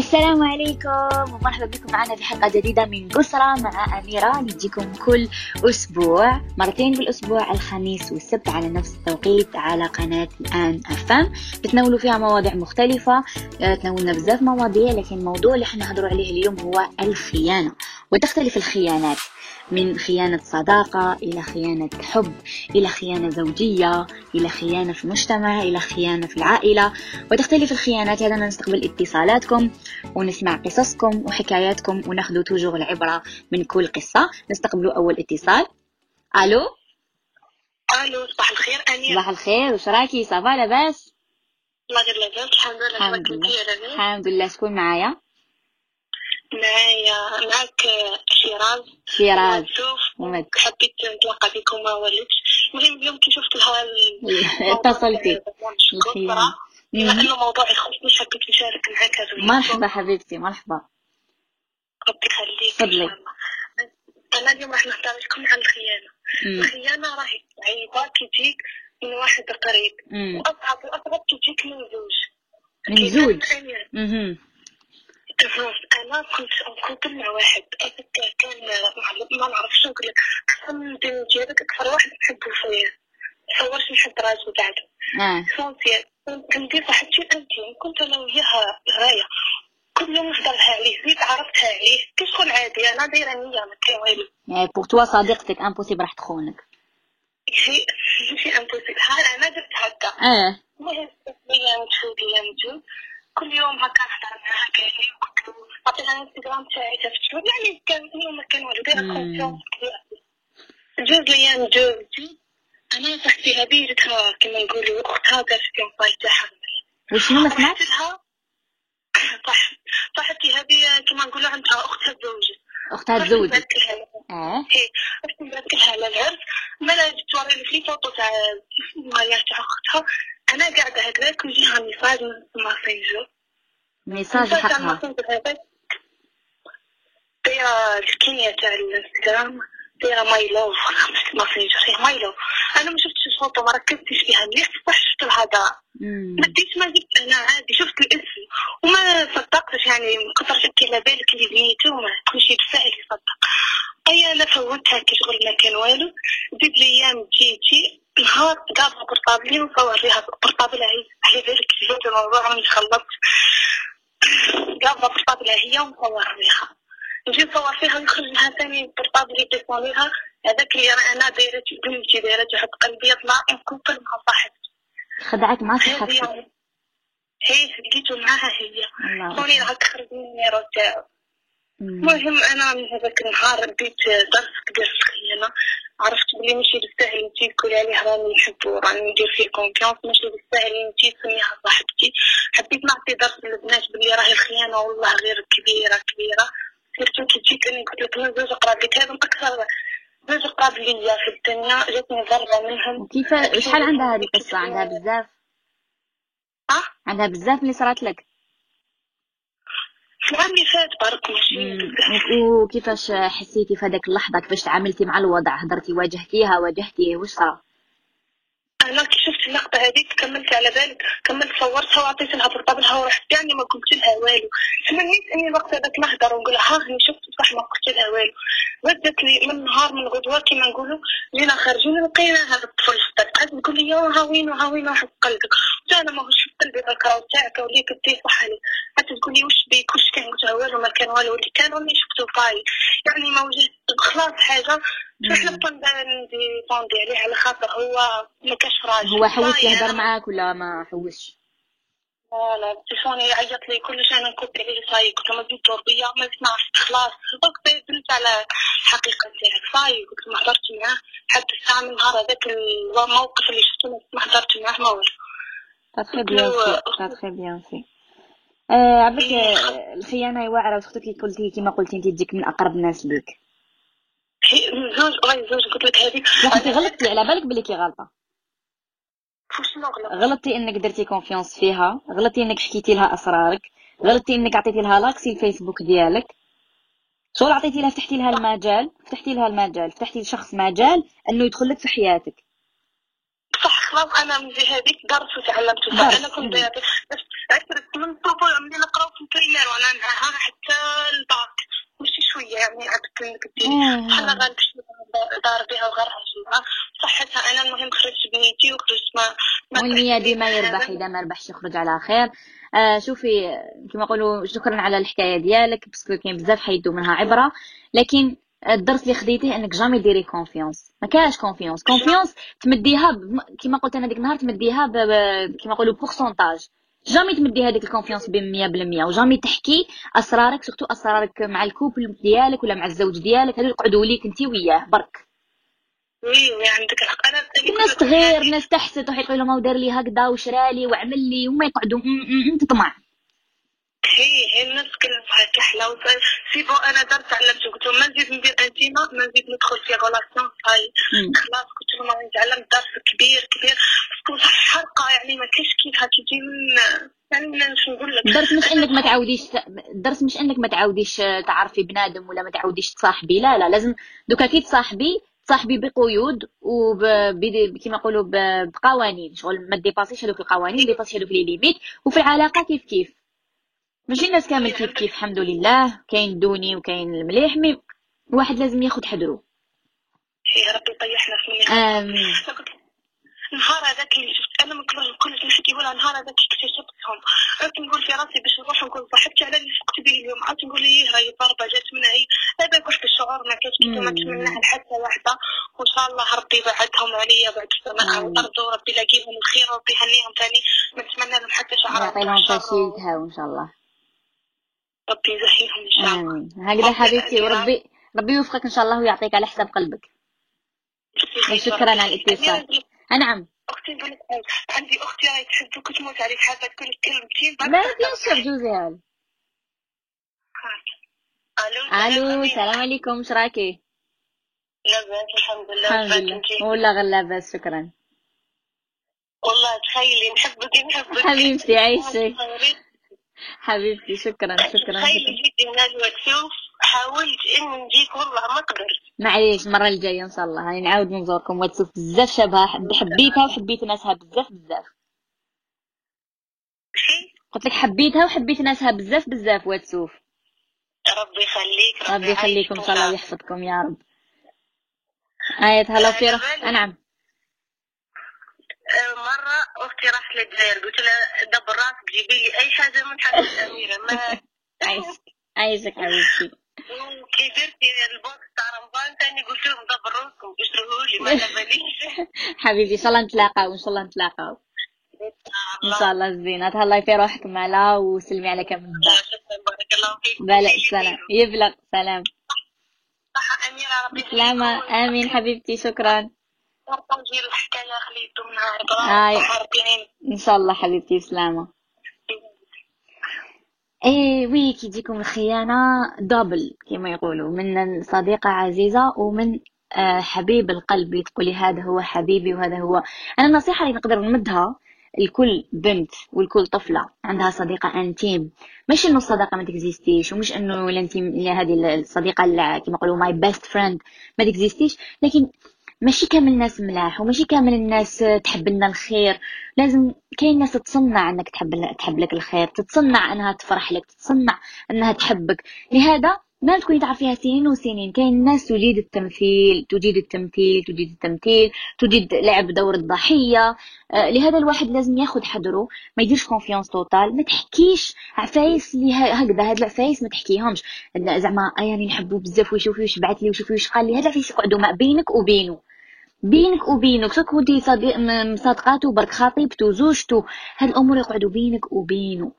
السلام عليكم ومرحبا بكم معنا في حلقة جديدة من قسرة مع أميرة. نجيكم كل أسبوع مرتين بالأسبوع الخميس والسبت على نفس التوقيت على قناة الآن أفهم تتناولوا فيها مواضيع مختلفة آه، تناولنا بزاف مواضيع لكن الموضوع اللي حنهضروا عليه اليوم هو الخيانة وتختلف الخيانات. من خيانة صداقة إلى خيانة حب إلى خيانة زوجية إلى خيانة في المجتمع إلى خيانة في العائلة. وتختلف الخيانات هذا نستقبل اتصالاتكم ونسمع قصصكم وحكاياتكم ونأخذ توجور العبرة من كل قصة. نستقبل أول اتصال. ألو؟ ألو صباح الخير انير صباح الخير وش راكي؟ ça va لاباس؟ الله غير لاباس الحمد لله الحمد لله. الحمد لله شكون معايا؟ معايا معك شيراز شيراز. حبيت نتلاقى بكم ما ولدتش المهم اليوم كي شفت لها ال- اتصلتي. القدرة، بما. انه موضوع يخصني حبيت نشارك معك هذا مرحبا حبيبتي مرحبا. ربي يخليك تفضلي. أنا اليوم راح نهضر لكم عن الخيانة مم. الخيانة راهي عيبة كي تجيك من واحد قريب. وأصعب وأصعب كي تجيك من زوج. من زوج. أنا كنت كنت مع واحد. هذاك كان ما نعرفش نقول لك أحسن من ديالك أكثر واحد نحبو فيا تصورش نحب راسو بعدو. آه فهمتي كنت عندي صاحبتي intime كنت أنا وياها غايه كل يوم نهضر لها عليه زيد عرفتها عليه. كي شغل عادي أنا دايرة نية ما كاين والو. يعني pour toi صديقتك impossible راح تخونك. شي شي impossible أنا درت هكا. آه المهم كل يوم هكا نهضر معاها كاين عطيها الانستغرام تاعي تفتشو يعني كان ما كان والو دايره كبيره جوج الأيام جوج أنا صاحبتي هذه جاتها كما نقولوا أختها دارت كونفاي تاعها وشنو ما سمعت صح صاحبتي هذه كما نقولوا عندها اختها تزوجت. اختها تزوجت آه. رحت نبعث لها على العرس. مالا جيت توري لي في فوطو تاع ال mariage تاع أختها. أنا قاعدة هكذاك ويجيها message من Messenger message حقها. دايره الكيمياء تاع الانستغرام دايره ماي لوف ماسنجر ماي لوف. أنا ما شفتش الفوطو ما ركزتش فيها. مليح بصح شفت الهضرة. ما ديتش ما جبت أنا عادي شفت الاسم. وما صدقتش يعني كثر شكي على بالك اللي بنيته وما كلشي بالفعل يصدق اي أنا فوتها كي شغل ما كان والو. زيد الأيام جيتي نهار قابله بورطابلي ونصور ليها بورطابل عايز على بالك جبت الموضوع مانيش خلصت. قابله بورطابل هي ونصور ليها. نجي نصور فيها ويخرج لها ثاني بورطابل يتليفون ليها هذاك اللي أنا دايرة بنتي دايرة تحط قلبي يطلع نكوبل مع صاحبتي خدعك مع يوم هي. لقيتو معاها هي. هوني راك خرج من النيرو تاعو. المهم أنا من هذاك النهار بديت درس كبير في الخيانة عرفت بلي ماشي بالساهل أنتي تقولي عليه راني نحبو راني ندير فيه كونفيونس ماشي بالساهل أنتي تسميها صاحبتي. حبيت نعطي درس للبنات بلي راهي الخيانة والله غير كبيرة كبيرة. سيرتو كي تجيك أنا قلت لك من زوج قراب لك هذا أكثر زوج قراب ليا في الدنيا جاتني ضربة منهم. وكيف شحال عندها هذه القصة؟ عندها بزاف. ها؟ عندها بزاف اللي صرات لك. العام اللي فات. و- وكيفاش حسيتي في هذاك اللحظة؟ كيفاش تعاملتي مع الوضع؟ هضرتي واجهتيها؟ واجهتيه واش صرا أنا كي شفت اللقطه هذيك كملت على بالك كملت صورتها وعطيت لها portable ها ورحت يعني ما قلت لها والو. تمنيت إني الوقت هذاك نهضر ونقول ها راني شفت بصح ما قلت لها والو. ردت لي من نهار من غدوة كيما نقولوا جينا خارجين لقينا هذا الطفل في الطريق. عاد تقول لي ها وين ها وين حط قلبك. قلت أنا ماهوش في قلبي ذاك راهو تاعك وليك دي صح عليك حتى تقول لي وش بيك؟ وش كان؟ قلت لها والو ما كان والو اللي كان راني شفته باي. يعني ما وجدت خلاص حاجة. شو إحنا ندي طوندي عليه على خاطر هو ما كاش راجل. هو حوس يهضر أنا- معاك ولا ما حوسش لا لا التليفون يعيط لي كلش أنا نكب عليه صاي قلت له ما تزيد تربيه ما يسمعش خلاص. وقت دلت على الحقيقة تاعك صاي قلت له ما هضرت معاه. حتى الساعة من نهار هذاك الموقف اللي شفته ما هضرت معاه ما والو تخي بيان سي عبالك آه، الخيانة واعرة وسختك كي قلتي كيما قلتي انت تجيك من أقرب الناس ليك. زوج راهي زوج قلت لك هذيك انت غلطتي على بالك بلي كي غلط غلطتي إنك درتي confiance فيها غلطتي إنك حكيتي لها أسرارك غلطتي إنك عطيتي لها l'accès الفيسبوك ديالك. شغل عطيتي لها فتحتي لها المجال فتحتي لها المجال فتحتي لشخص مجال إنه يدخل لك في حياتك. صح خلاص أنا من هذيك درس وتعلمت. أنا كنت بس عشرت من طوبة عملي نقراو في ال primaire وأنا معاها حتى الباك. ماشي شوية يعني لك مم. حنا غنمشي دار بها وغيرها جمعة صحتها أنا المهم خرجت بنيتي وخرجت ما ما والنية ديما يربح هذا. إذا ما ربحش يخرج على خير آه شوفي كما نقولوا شكرا على الحكاية ديالك parce que كاين بزاف حيدو منها عبرة لكن الدرس اللي خديتيه إنك jamais ديري confiance ما كاش confiance confiance تمديها. كما قلت أنا ديك النهار تمديها. ب... كما نقولوا pourcentage jamais تمدي هذيك ال confiance ب 100% و jamais تحكي أسرارك surtout أسرارك مع ال couple ديالك ولا مع الزوج ديالك هادو يقعدوا ليك انت وياه برك. oui عندك الحق. أنا الناس تغير الناس تحسد وحيقول لهم هو دار لي هكذا وشرى لي وعمل لي وما يقعدوا. م- تطمع هي هي الناس كلها تحلى c'est bon أنا درت تعلمت قلت لهم ما نزيد ندير intime ما نزيد ندخل في relation هاي. خلاص قلت لهم راني تعلمت درس كبير كبير. parce que صح حلقة يعني ما كاينش كيفها تجي من نقول لك. الدرس مش إنك ما تعاوديش الدرس مش إنك ما تعاوديش تعرفي بنادم ولا ما تعاوديش تصاحبي. لا لا لازم دوكا كي تصاحبي تصاحبي بقيود و كيما نقولوا بقوانين. شغل ما تديباسيش هذوك القوانين ديباسي هذوك les limites. وفي العلاقة كيف كيف؟ ماشي الناس كامل كيف كيف الحمد لله. كاين دوني وكاين المليح mais واحد لازم ياخد حذره. هي ربي يطيحنا في آمين. النهار هذاك اللي شفت أنا من كل نحكي ولا النهار هذاك اكتشفتهم عدت نقول في راسي باش نروح نكون صاحبتي على اللي فقت به اليوم. عدت نقول هي هاي ضربة جات من هي هذاك واحد الشعور ما كانش كي ما مم. نتمناه لحتى واحدة. وإن شاء الله ربي يبعدهم عليا بعد السماء. والأرض وربي يلاقيهم الخير وربي يهنيهم ثاني ما نتمنى لهم حتى شعر يعطي لهم فشيلتها وان شاء الله. ربي يزهيهم إن شاء الله. آمين. هكذا حبيبتي وربي ربي يوفقك إن شاء الله ويعطيك على حساب قلبك. وشكرا على الاتصال. نعم. أختي نقول لك. عندي أختي راهي تحبك وتموت عليك حابه كلمتين بعد ما سور جوزيها ألو السلام عليكم اش راكي لاباس الحمد لله الحمد لله؟ والله غير لاباس شكرا. والله تخيلي نحبك نحبك. حبيبتي عيشك. حبيبتي شكرا شكرا تخيلي جيتي من تشوف حاولت اني نجيك والله ما قدرت. معليش المرة الجاية إن شاء الله. هاني نعاود نزوركم وتشوف بزاف شباب حب- حبيتها وحبيت ناسها بزاف بزاف. قلت لك حبيتها وحبيت ناسها بزاف بزاف وتشوف ربي يخليك ربي يخليكم إن شاء الله ويحفظكم يا رب. آية هلا في بالي. نعم مرة أختي راحت للجزائر قلت لها دبر راسك جيبي لي أي حاجة من حاجة الأميرة ما عايشك. عايشك حبيبتي. درتي البوكس تاع رمضان تاني قلت لهم دبر راسكم اشتروه لي ما باليش حبيبي إن شاء الله نتلاقاو إن شاء الله نتلاقاو. إن شاء الله زينة تهلاي في روحك مالا وسلمي على كامل الدار شكرا بارك الله فيك. بلا سلام. يبلغ سلام. صح أميرة ربي. سلامة. آمين حبيبتي شكرا. الحكاية خليتو منها إن شاء الله حبيبتي بسلامة إيه oui كي تجيكم الخيانة double كما يقولوا من صديقة عزيزة ومن آه، حبيب القلب. تقولي هذا هو حبيبي وهذا هو. أنا النصيحة اللي نقدر نمدها لكل بنت ولكل طفلة عندها صديقة intime. مش إنه الصداقة ما تكزيستيش ومش إنه ال intime هذه الصديقة اللي كما يقولوا my best friend ما تكزيستيش لكن ماشي كامل الناس ملاح وماشي كامل الناس تحب لنا الخير. لازم كاين ناس تتصنع إنك تحب تحب لك الخير تتصنع إنها تفرح لك تتصنع إنها تحبك. لهذا ما تكوني تعرفيها سنين وسنين. كاين ناس تجيد التمثيل تجيد التمثيل تجيد التمثيل تجيد لعب دور الضحية. آه، لهذا الواحد لازم ياخد حذره ما يديرش confiance totale ما تحكيش عفايس اللي هكذا هاد العفايس ما تحكيهمش. زعما أياني نحبو بزاف ويشوفي واش بعث لي وشوفي واش قال لي. هاد العفايس يقعدوا ما بينك وبينه بينك وبينك. سواء كنتي صديق مصادقاتو برك خطيبتو زوجتو هاد الأمور يقعدوا بينك وبينه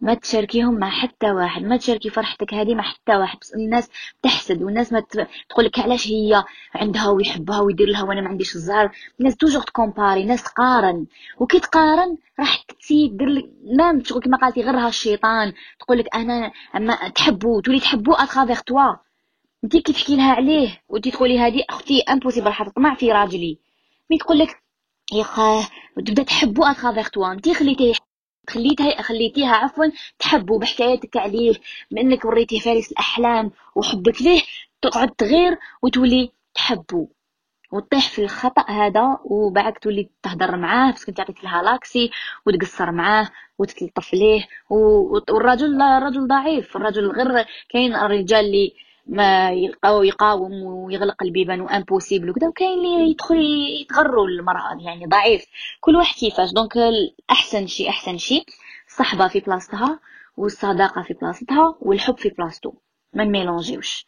ما تشاركيهم مع حتى واحد. ما تشاركي فرحتك هذه مع حتى واحد. بس الناس تحسد والناس ما تقول لك علاش هي عندها ويحبها ويدير لها وأنا ما عنديش الزهر. الناس توجور تكومباري. ناس تقارن. وكي تقارن راح تسيب دير لك مام شغل كما قالتي غيرها الشيطان. تقول لك أنا اما تحبو. تولي تحبو اترافيغ توا انت كي تحكي لها عليه وانت تقولي هذه أختي امبوسيبل تطمع في راجلي. مي تقول لك يخاه وتبدأ تحبو اترافيغ توا انت خليتيه خليتها خليتيها عفوا تحبو بحكايتك عليه بانك وريتيه فارس الأحلام وحبك ليه تقعد تغير وتولي تحبو. وتطيح في الخطأ هذا وبعد تولي تهضر معاه بس كنت عطيت لها لاكسي وتقصر معاه وتتلطف ليه والرجل الرجل ضعيف الرجل غير كاين الرجال اللي ما يلقاو يقاوم ويغلق البيبان و impossible وكذا. وكاين اللي يدخل يتغروا المراه يعني ضعيف. كل واحد كيفاش؟ donc احسن شيء أحسن شيء الصحبة في بلاصتها والصداقة في بلاصتها والحب في بلاصتو. ما نميلونجيوش.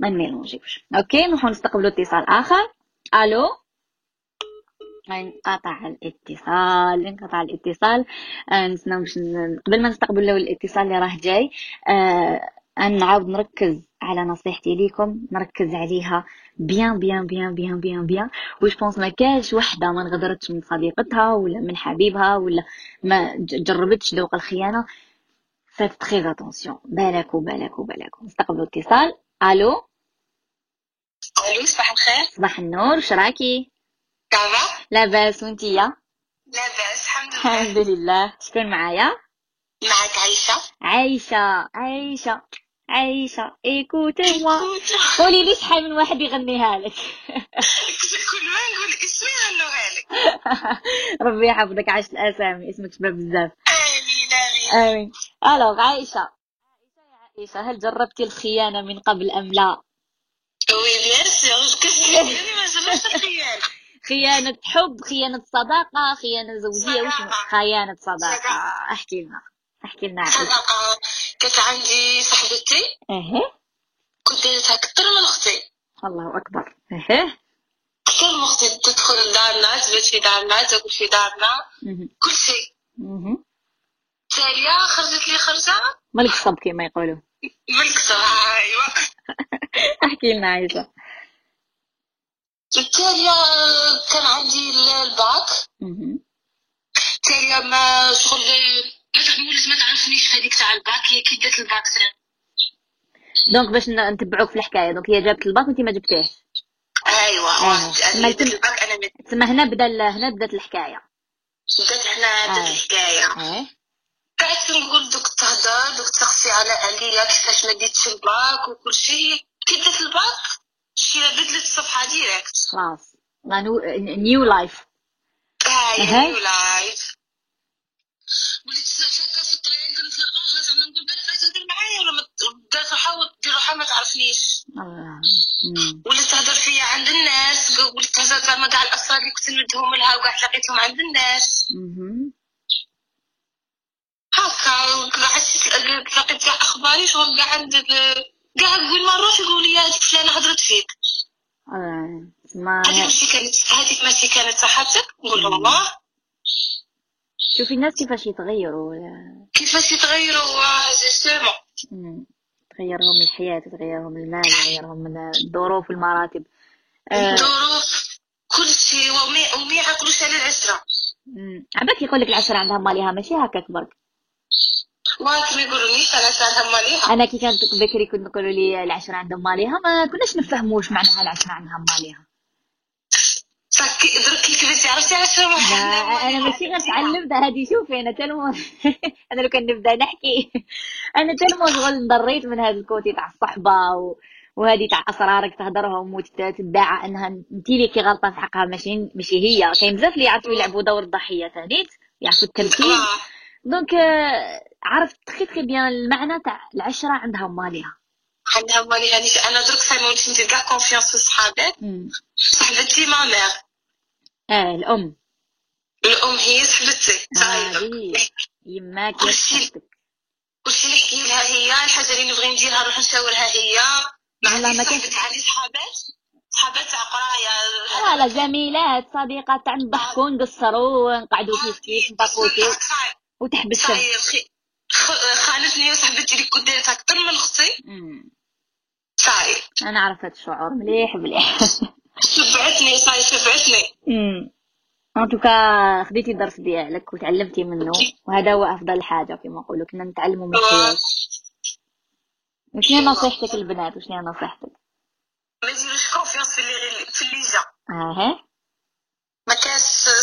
ما نميلونجيوش. OK نروحو نستقبلوا اتصال آخر. ألو؟ انقطع الاتصال انقطع الاتصال. آه باش قبل ما نستقبلوا الاتصال اللي راه جاي آه نعاود نركز على نصيحتي ليكم نركز عليها بيان بيان بيان بيان بيان بيان. وش بونس ما كاش وحدة ما نغدرتش من صديقتها ولا من حبيبها ولا ما جربتش ذوق الخيانة. فات تري اتونسيون بالك وبالك وبالك نستقبلوا اتصال. ألو؟ ألو صباح الخير. صباح النور. وش راكي؟ ça va. لاباس. وانتيا لاباس الحمد لله. الحمد لله. شكون معايا؟ معك عيشة عايشة عايشة. عايشة. écoutez-moi قولي لي شحال من واحد يغنيها لك؟ كل ما نقول اسمي غنوها لك؟ ربي يحفظك. عاش الأسامي. اسمك شباب بزاف. آمين آمين. الوغ عايشة. عايشة هل جربتي الخيانة من قبل أم لا؟ وي بيان كسبني ما جربتش الخيال خيانة حب خيانة صداقة خيانة زوجية. وش صداقة. صداقة؟ صداقة. احكي لنا. احكي لنا. صداقة. كانت عندي صاحبتي. إيه. كنت دايرتها كتر من أختي. الله أكبر. إيه. كتر من أختي. تدخل لدارنا تبات في دارنا تاكل في دارنا مهم. كل شيء. مهم. تاليا خرجت لي خرجة. ملك صب كما يقولوا. ملكتها ايوا احكي لنا عايشه تاليا كان عندي الباك. مهم. تاليا ما شغل ما تقولش ما تعرفنيش هذيك تاع الباك هي كي دات ال bac donc باش نتبعوك في الحكاية. donc هي جابت الباك وانت ما جبتيهش ايوا آه. الباك أنا مت- تسمى هنا بدا هنا بدات الحكاية. بدات هنا بدات آه. الحكاية. إيه قعدت نقول دوك تهضر دوك تسقسي على عليا كيفاش ما ديتش الباك وكل شيء. كي دات الباك شي بدلت الصفحة directe. خلاص. new life هاي أها. نيو لايف وليت هكا في الطريق قلت لها زعما نقول بالك غادي تهضر معايا ولا ما بدات تحاول دير روحها ما تعرفنيش. ولات تهضر فيا عند الناس ولات تهضر زعما كاع الاسرار اللي كنت نمدهم لها وكاع لقيتهم عند الناس. هكا حسيت لقيت كاع أخباري شغل كاع عند كاع كل ما نروح يقول لي هذيك فلانة هضرت فيك. آه، هذيك ماشي كانت هذيك ماشي كانت صاحبتك؟ نقول له والله شوفي الناس كيفاش يتغيروا كيفاش يتغيروا؟ جوستومون مم. تغيرهم الحياة تغيرهم المال تغيرهم الظروف والمراتب آه، الظروف كل شيء وما وما يعقلوش على العشرة. مم. عباك يقول لك العشرة عندها ماليها ماشي هكاك برك ما يقولونيش أنا سالها ماليها؟ أنا كي كانت بكري كنت نقولوا لي العشرة عندهم ماليها ما كناش نفهموا واش معناها العشرة عندها ماليها. فكي درك كبرتي عرفتي علاش أنا ماشي غير تعلمت هذه شوفي أنا تلمو أنا لو كان نبدا نحكي. أنا تلمو شغل انضريت من هذا الكوتي تاع الصحبة و... وهذه تاع أسرارك تهدرهم وتدعى إنها انت اللي كي غلطة في حقها ماشي ماشي هي. كاين بزاف اللي يعرفوا يلعبوا دور الضحية ثانيت يعرفوا التمثيل. آه. دونك آه، عرفت تخي تخي بيان المعنى تاع العشرة عندها مالها عندها ماليها نيش أنا درك صاي ما وليتش ندير كاع كونفيونس في صحابات صاحبتي ما مير آه الأم. الأم هي صاحبتي. صايبه هذه يماك كل شيء. يا كلشي اللي نحكي لها هي الحاجة اللي نبغي نديرها نروح نشاورها هي. والله ما صاحبتي عندي صحابات؟ صحابات تاع قرايه لا لا زميلات صديقات تاع نضحكوا نقصروا نقعدوا كيف كيف نطفوتوا وتحبس الشمس. صاير خي- خ- خانتني وصاحبتي اللي كنت دايرتها أكثر من أختي. صاير أنا عرفت الشعور مليح مليح. شبعتني صاير شبعتني. ان توكا خديتي الدرس ديالك وتعلمتي منه وهذا هو أفضل حاجة كما نقولوا كنا نتعلموا من الحياة وشنو نصيحتك للبنات؟ وشنو نصيحتك؟ ما يديروش confiance في اللي في اللي جا. آه ما كاش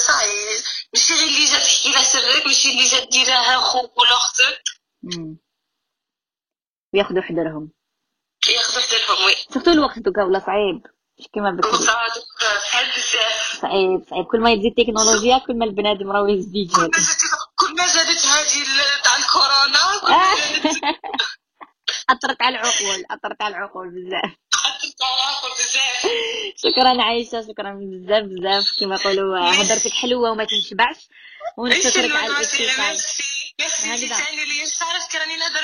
صاي ماشي غير اللي جات تحكي لها سرك ماشي اللي جات ديرها خوك ولا أختك. مم. وياخذوا حذرهم. ياخذوا oui surtout الوقت دوكا ولا صعيب. مش كيما بكري صعب بزاف صعيب صعيب. كل ما يزيد التكنولوجيا كل ما البنادم راه يزيد كل ما زادت هذه تاع الكورونا زادت أثرت على العقول أثرت على العقول بزاف. شكرا عايشة شكرا بزاف بزاف. كما يقولوا هضرتك حلوة وما تنشبعش. ونشكرك على الاتصال هكذا.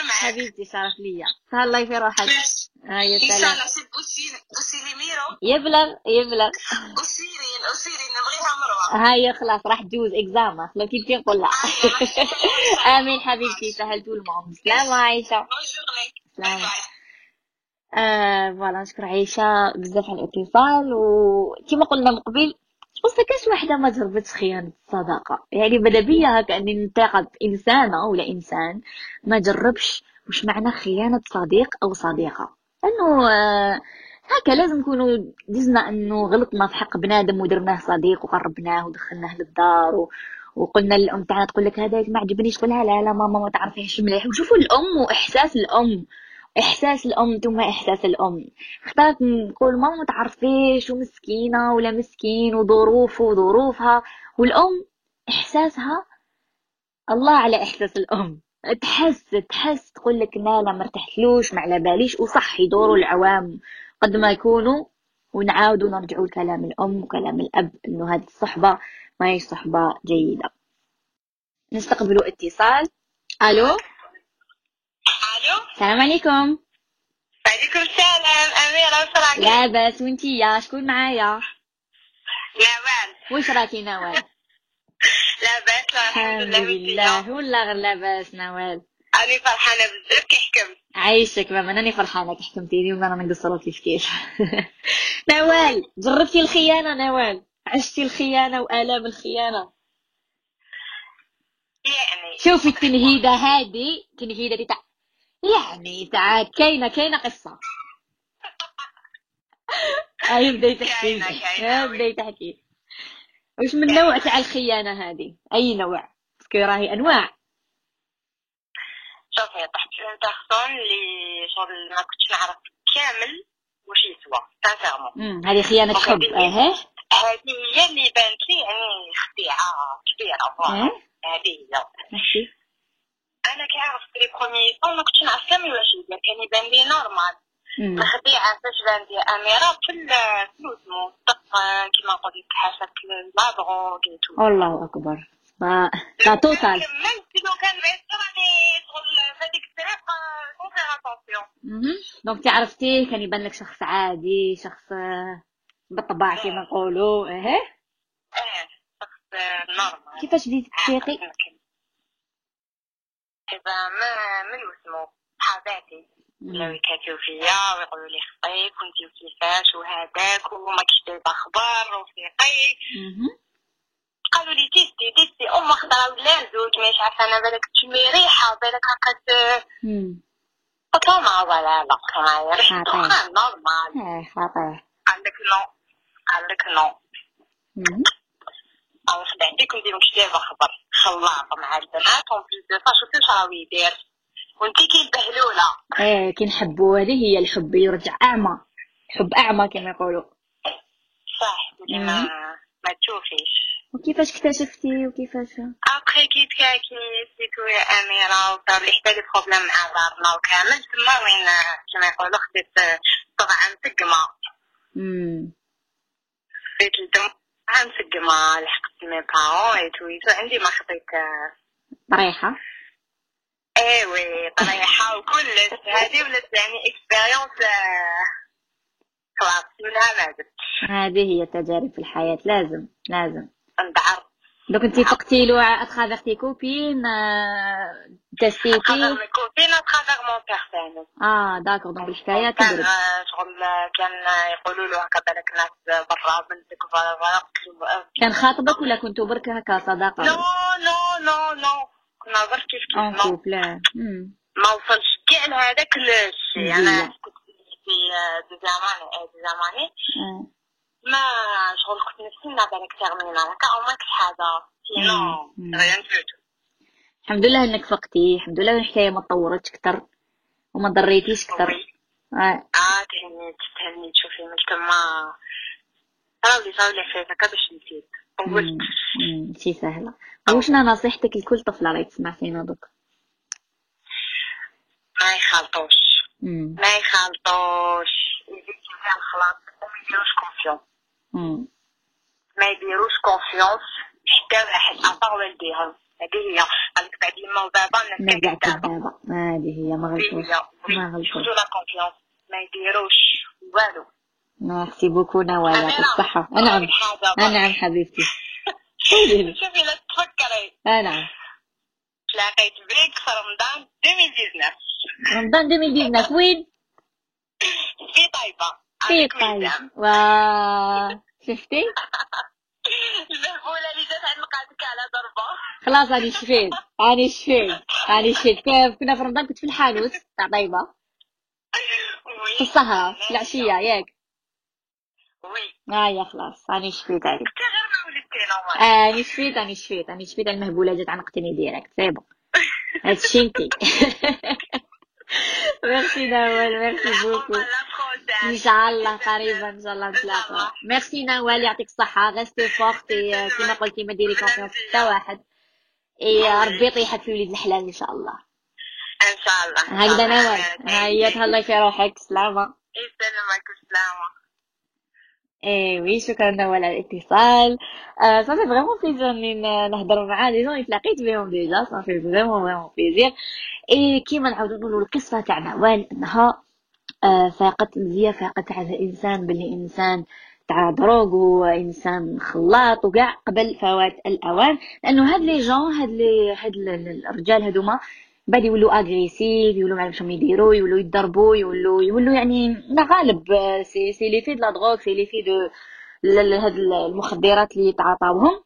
معاك. حبيبتي شرف ليا. تهلاي في روحك ميرسي ها يا ان شاء الله سي بوسي بوسي لي ميرو يبلغ يبلغ اسيرين اسيرين نبغيها مروه هاي خلاص راح تجوز اكزاما لو كنتي نقول لا امين حبيبتي سهلتوا المهم سلام عايشه سلام. آه فوالا نشكر عايشه بزاف على الاتصال وكما قلنا من قبل بصي كاش وحده ما جربتش خيانة الصداقة. يعني بدا بيا هكا اني ننتقد إنسانة ولا إنسان ما جربش. وش معنى خيانة صديق أو صديقة؟ إنه آه هكا لازم نكونوا دزنا إنه غلطنا في حق بنادم ودرناه صديق وقربناه ودخلناه للدار و... وقلنا للأم تاعنا تقول لك هذا ما عجبنيش تقولها لا لا ماما ما تعرفيهش مليح. وشوفوا الأم وإحساس الأم إحساس الأم ثم إحساس الأم. اختارت نقول ماما ما تعرفيش ومسكينة ولا مسكين وظروفه وظروفها. والأم إحساسها الله على إحساس الأم. تحس تحس تقول لك لا لا ما ارتحتلوش ما على باليش. وصح يدوروا العوام قد ما يكونوا ونعاودوا نرجعوا لكلام الأم وكلام الأب إنه هذه الصحبة ما هي صحبة جيدة. نستقبلوا اتصال. ألو؟ ألو؟ السلام عليكم. وعليكم السلام أميرة واش راكي؟ لاباس وإنتي يا؟ شكون معايا؟ لاباس واش راكي نوال؟ لاباس الحمد الحمد لله. لله وانتيا والله غير لاباس نوال راني فرحانة بزاف كي حكمت عايشك ماما راني فرحانة كي حكمتيني وأنا نقصروا كيف كيف نوال جربتي الخيانة نوال؟ عشتي الخيانة وآلام الخيانة؟ يعني شوفي التنهيدة هذه التنهيدة دي تاع يعني تاع كاينة كاينة قصة. هاي بداي تحكي كاينة- كاينة ها oui. بداي تحكي وش من نوع تاع الخيانه هذه؟ أي نوع؟ parce que راهي أنواع. شوفي طحت في personne اللي شغل ما كنتش نعرف كامل واش يسوى. sincèrement هذه خيانة. حب آه هذه هي اللي بانت لي يعني خديعة كبيرة. فوالا هذه هي. ماشي. أنا كي عرفت لي بروميي طون ما كنتش نعرف كامل واش يدير كان يبان لي نورمال. الخديعه فاش بان أميرة في ال- في الوزمو الدق كيما نقول لك حاشاك لا دروغ الله أكبر. با با توتال même si لو كان ما يصير راني شغل في هذيك الطريق كون فير اتونسيون مهم. donc تي عرفتيه كان يبان لك شخص عادي شخص بالطبع كما نقولوا إيه؟ آه شخص normal كيفاش بديتي تفيقي إذا ما من واسمو صحاباتي ولاو يكاتيو فيا ويقولوا لي خطيك وانتي وكيفاش وهذاك وماكش داير أخبار وفيقي. قالوا لي تيستي تيستي أم خضرا ولا زوج مش عارفة أنا بالك تشمي ريحة بالك هكا. قلت لهم آه ولا لا معايا ريحة. دخان normal. خطير. قال لك non قال لك non. أو خدعتك وندير مش داير خبر خلاط مع البنات de ça شوفي واش راهو يدير. وانتي كي البهلولة. إيه كي نحبوا هذه هي الحب يرجع أعمى. حب أعمى كما يقولوا. صح ما ما تشوفيش. وكيفاش اكتشفتي؟ وكيفاش؟ ابخي كي تكاكي سيتو يا اميره وصار لي حتى لي بروبليم مع دارنا وكامل تما وين كما يقولوا خديت طبعا مسقمه امم خديت الدم مسقمه لحقت مي بارون اي تو ايتو عندي ما خديت طريحه ايوي طريحه وكلش هذه ولات يعني اكسبيريونس خلاص منها ما زدت هذه هي التجارب في الحياة لازم لازم. دوك انتي فقتي له اتخافيغ كوبين آه، تستيتي مي كوبين تخافر مون بيرسون آه داكور دونك الحكاية كان تدرب شغل كان يقولوا له هكا بالك ناس برا بنتك فوالا كان خاطبك ولا كنتوا برك هكا صداقة؟ نو نو نو نو غير كيف كيف. ما وصلش كاع لهذاك الشيء. أنا كنت في دي زاماني آه،. ما شغل كنت نستنى بالك تيرمينا هكا أو ماكش حاجة سينو مم. غير نفوتو الحمد لله إنك فقتي الحمد لله الحكاية ما تطورتش أكثر وما ضريتيش أكثر وي. آه. آه تهنيت تهنيت شوفي من تما راولي صاولي حياتك هكا باش نسيت وقلت مم. مم. شي سهلة. وشنا نصيحتك لكل طفله راهي تسمع فينا دوك؟ ما يخالطوش. ما يخالطوش. يزيد مزيان الخلاط. وما يديروش confiance. ما يديروش confiance حتى واحد à part والديهم. هذه هي. قالك بعد يما وبابا نرجع كدابة هذه هي ما غلطوش. ما غلطوش. surtout la confiance ما يديروش والو. merci beaucoup نوال يعطيك أميرة، الصحة نقول نعم بقى. نعم حبيبتي. شوفي لا تفكري نعم. تلاقيت بيك في رمضان 2019 رمضان 2019 وين؟ في طيبة في عليك طيب وسام. وا شفتي؟ المهبولة اللي جات عند قادك على ضربة. خلاص راني شفيت. راني شفيت. راني شفيت. كنا في رمضان كنت في الحانوت. تاع طيبة في السهرة في العشية ياك. oui آه يا خلاص. راني شفيت عليك أنت غير ما ولدتي normal راني شفيت راني شفيت راني شفيت المهبولة جات عنقتني direct. c'est bon هادشي انتي ميرسي نوال merci beaucoup. إن شاء الله قريبا إن شاء الله نتلاقاو ميرسي نوال يعطيك الصحة. reste forte كيما قلتي ما ديري confiance حتى واحد. إي ربي يطيحك في وليد الحلال إن شاء الله. إن شاء الله. هكذا نوال. هيا تهلاي في روحك. سلامة. يسلمك. السلامة. اي oui شكرا على الاتصال ça fait vraiment plaisir اني ن- نهضر مع les gens تلاقيت بهم déjà ça fait vraiment vraiment plaisir اي كيما نعاودو نقولو القصة تاع نوال انها آه فاقت مزية فاقت على إنسان باللي إنسان تاع drogue وإنسان خلاط وكاع قبل فوات الأوان. لأنه هاد les gens هاد لي هاد ال- ال- الرجال هادوما بعد يولوا agressifs يولوا ما شنو يديروا يولوا يضربوا يولوا يولوا يعني لا غالب آه، c'est c'est l'effet la drogue c'est l'effet de هاد المخدرات اللي يتعاطاوهم.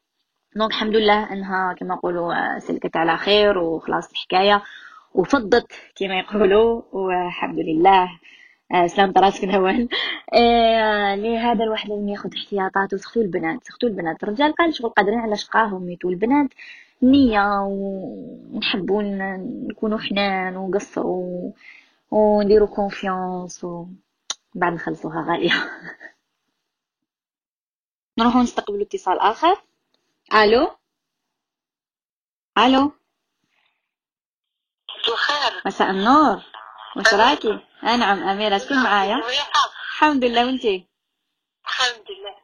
donc الحمد لله إنها كما نقولوا آه، سلكت على خير وخلاص الحكاية. وفضت كما يقولوا والحمد لله. آه، سلامة راسك آه، لهذا الواحد لازم ياخذ احتياطاته surtout البنات surtout البنات. الرجال قال شغل قادرين على شقاهم mais طو البنات. نية ونحبوا ن- نكونوا حنان وقصروا ونديروا confiance وبعد نخلصوها غالية. نروحوا نستقبلوا اتصال آخر. ألو؟ ألو؟ بخير. مساء النور. واش راكي؟ آه نعم أميرة شكون معايا؟ الحمد لله وانتي الحمد لله.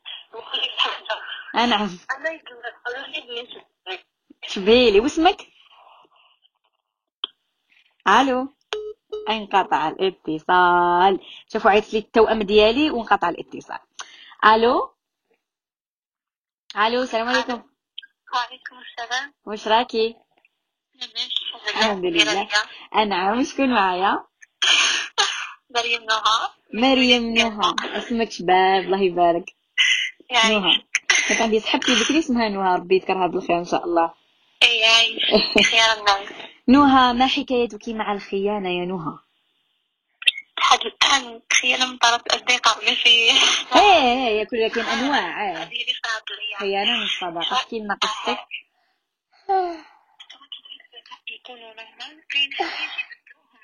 آه نعم أنا يقول أنا يقول شبيلي واسمك؟ ألو؟ انقطع الاتصال. شوفوا عيطت لي التوأم ديالي وانقطع الاتصال. ألو؟ ألو السلام عليكم. وعليكم السلام. واش راكي؟ الحمد لله. أنعم شكون معايا؟ مريم نهار مريم نهى. اسمك شباب الله يبارك. نهى. كانت عندي صاحبتي بكري اسمها نهى ربي يذكرها بالخير إن شاء الله. اي الناس نهى ما حكايتك مع الخيانة يا نهى؟ لحد الآن خيانة من طرف الاصدقاء ماشي إيه إيه كل كاين أنواع إيه. هذه اللي صارت لي خيانة مش صداقة أحكي لنا قصتك. يكونوا نورمال كاين حوايج يبدلوهم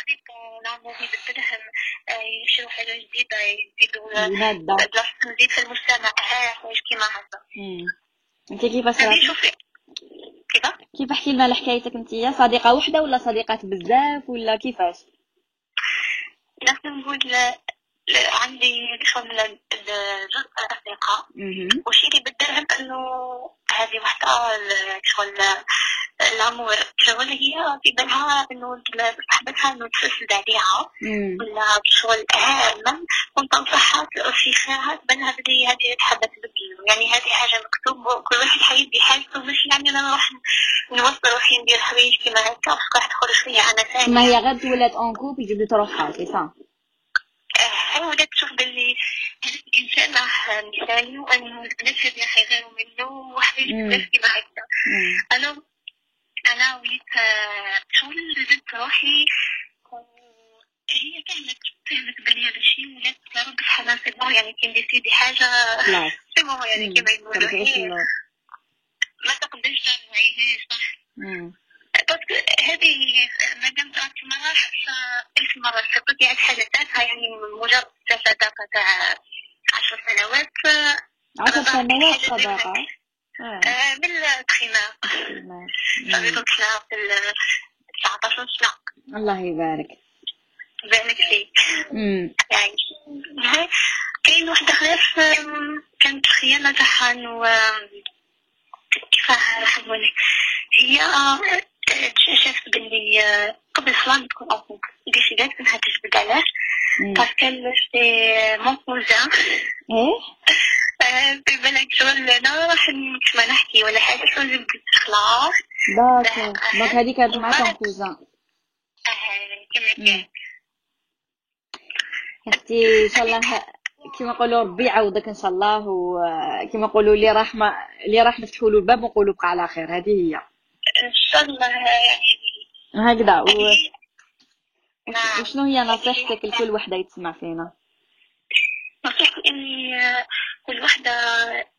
صديق نعمو يبدلهم آه، يشرو حاجة جديدة يزيدوا بلاصة نزيد في المجتمع. حوايج كيما هكا. أنت كيفاش راكي كيفا كيف احكي لنا حكايتك انت؟ صديقة وحدة ولا صديقات بزاف ولا كيفاش؟ نقدر نقول ل- ل- عندي شغل جزء أصدقاء. مهم. وشي اللي بدلهم إنه هذه وحدة ال- شغل الأمور. شغل هي في بالها انه صاحبتها انه تسد عليها. ولا شغل هامة وتنصحها في خيرها تبنها بدي هذه تحب تبدل. يعني هذه حاجة مكتوبة وكل واحد حيدي حاجته مش يعني أنا نروح نوصل روحي ندير حوايج كيما هكا. راح تخرج فيا أنا ثانية. ما هي غير تولات اون كوب يجبدوا تروحها سي صا آه، ولات تشوف باللي الانسان راه مثالي وانه البنات هذه حيغيروا منه وحوايج كيما هكا. أنا أنا وليت آه، شغل زدت روحي وهي كانت فهمت بلي هذا الشيء ولات ربي حاجة سي بون يعني كي نديسيدي حاجة. خلاص سي بون يعني. كيما يقولوا تعيش هي ما تقدرش تنوعيها صح. باسكو هذه مادام طلعت مراحل ألف مرة. سبقت يعني حاجة تافهة يعني مجرد صداقة تاع عشر سنوات عشر أنا بعرف سنوات صداقة آه، التخيمة مم. صافي كنت حنا في ال 19 سنة. الله يبارك. بانك مم. يعني كاين واحدة خلاف كانت خيانة تاعها انه آم، كيفاه راح نقول هي آه، شافت آه، قبل حلام تكون أمك ديسيدات انها تجبد عليه. باسكو سي مون كوزان إيه؟ في بالك شغل أنا راح نحكي ولا حاجة شغل خلاص داكور دونك هذه كانت مع كوزان يا أختي إن شاء الله كما نقولوا ربي يعوضك إن شاء الله وكما نقولوا اللي راح ما اللي راح نفتحوا له الباب ونقولوا بقى على خير. هذه هي. إن شاء الله. هكذا و... نعم. وشنو هي نصيحتك لكل وحدة يتسمع فينا؟ نصيحتي اني كل وحدة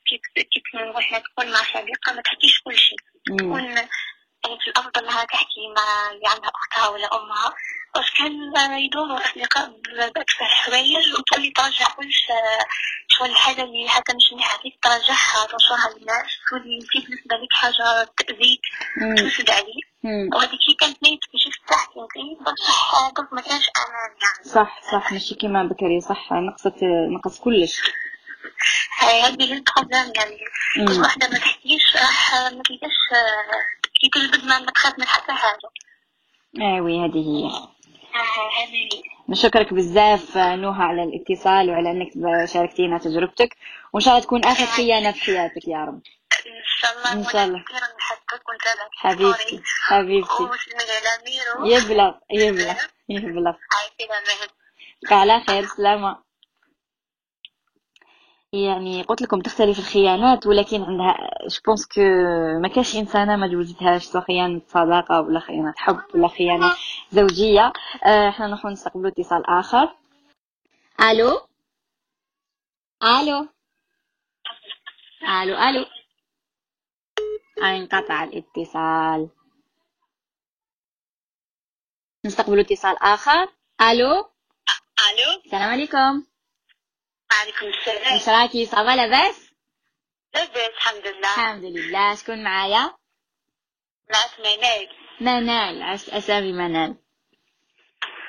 كي تروح تكون مع صديقة ما تحكيش كل شيء. تكون يعني في الأفضل انها تحكي مع اللي عندها أختها ولا أمها. بس كان يدوروا أصدقاء ب- بأكثر حوايج وتولي ترجع آه، شو الحاجة اللي حتى مش مليحة. فيك ترجعها تنشرها للناس تولي في بالنسبة لك حاجة تأذيك مم. تفسد عليك. وهذيك هي كانت نيت كي شفت تحكي انت بصح قلت ما كانش أمان يعني. صح صح ماشي كيما بكري صح. نقصت نقص كلش. هذه هي البروبليم يعني. كل واحدة ما تحكيش راح ما تلقاش كي تجبد ما تخاف من حتى حاجة. ايوي هذه هي. آه، هذه هي. نشكرك بزاف نوها على الاتصال وعلى إنك شاركتينا تجربتك. وإن شاء الله تكون آخر خيانة في حياتك يا رب. إن شاء الله. إن شاء الله. كثيرا نحبك ونتابعك حبيبتي حبيبتي. يبلغ يبلغ يبلغ. على خير سلامة. يعني قلت لكم تختلف الخيانات ولكن عندها جوبونس كو ما كاش إنسانة ما جوزتهاش سواء خيانة صداقة ولا خيانة حب ولا خيانة زوجية. آه، إحنا نروح نستقبلوا اتصال آخر. ألو؟ ألو؟ ألو ألو. انقطع الاتصال. نستقبل اتصال آخر. ألو؟ ألو؟ السلام عليكم. وعليكم السلام. واش راكي صافا لاباس؟ لاباس الحمد لله. الحمد لله. شكون معايا؟ معك منال. منال. عشت أسامي منال.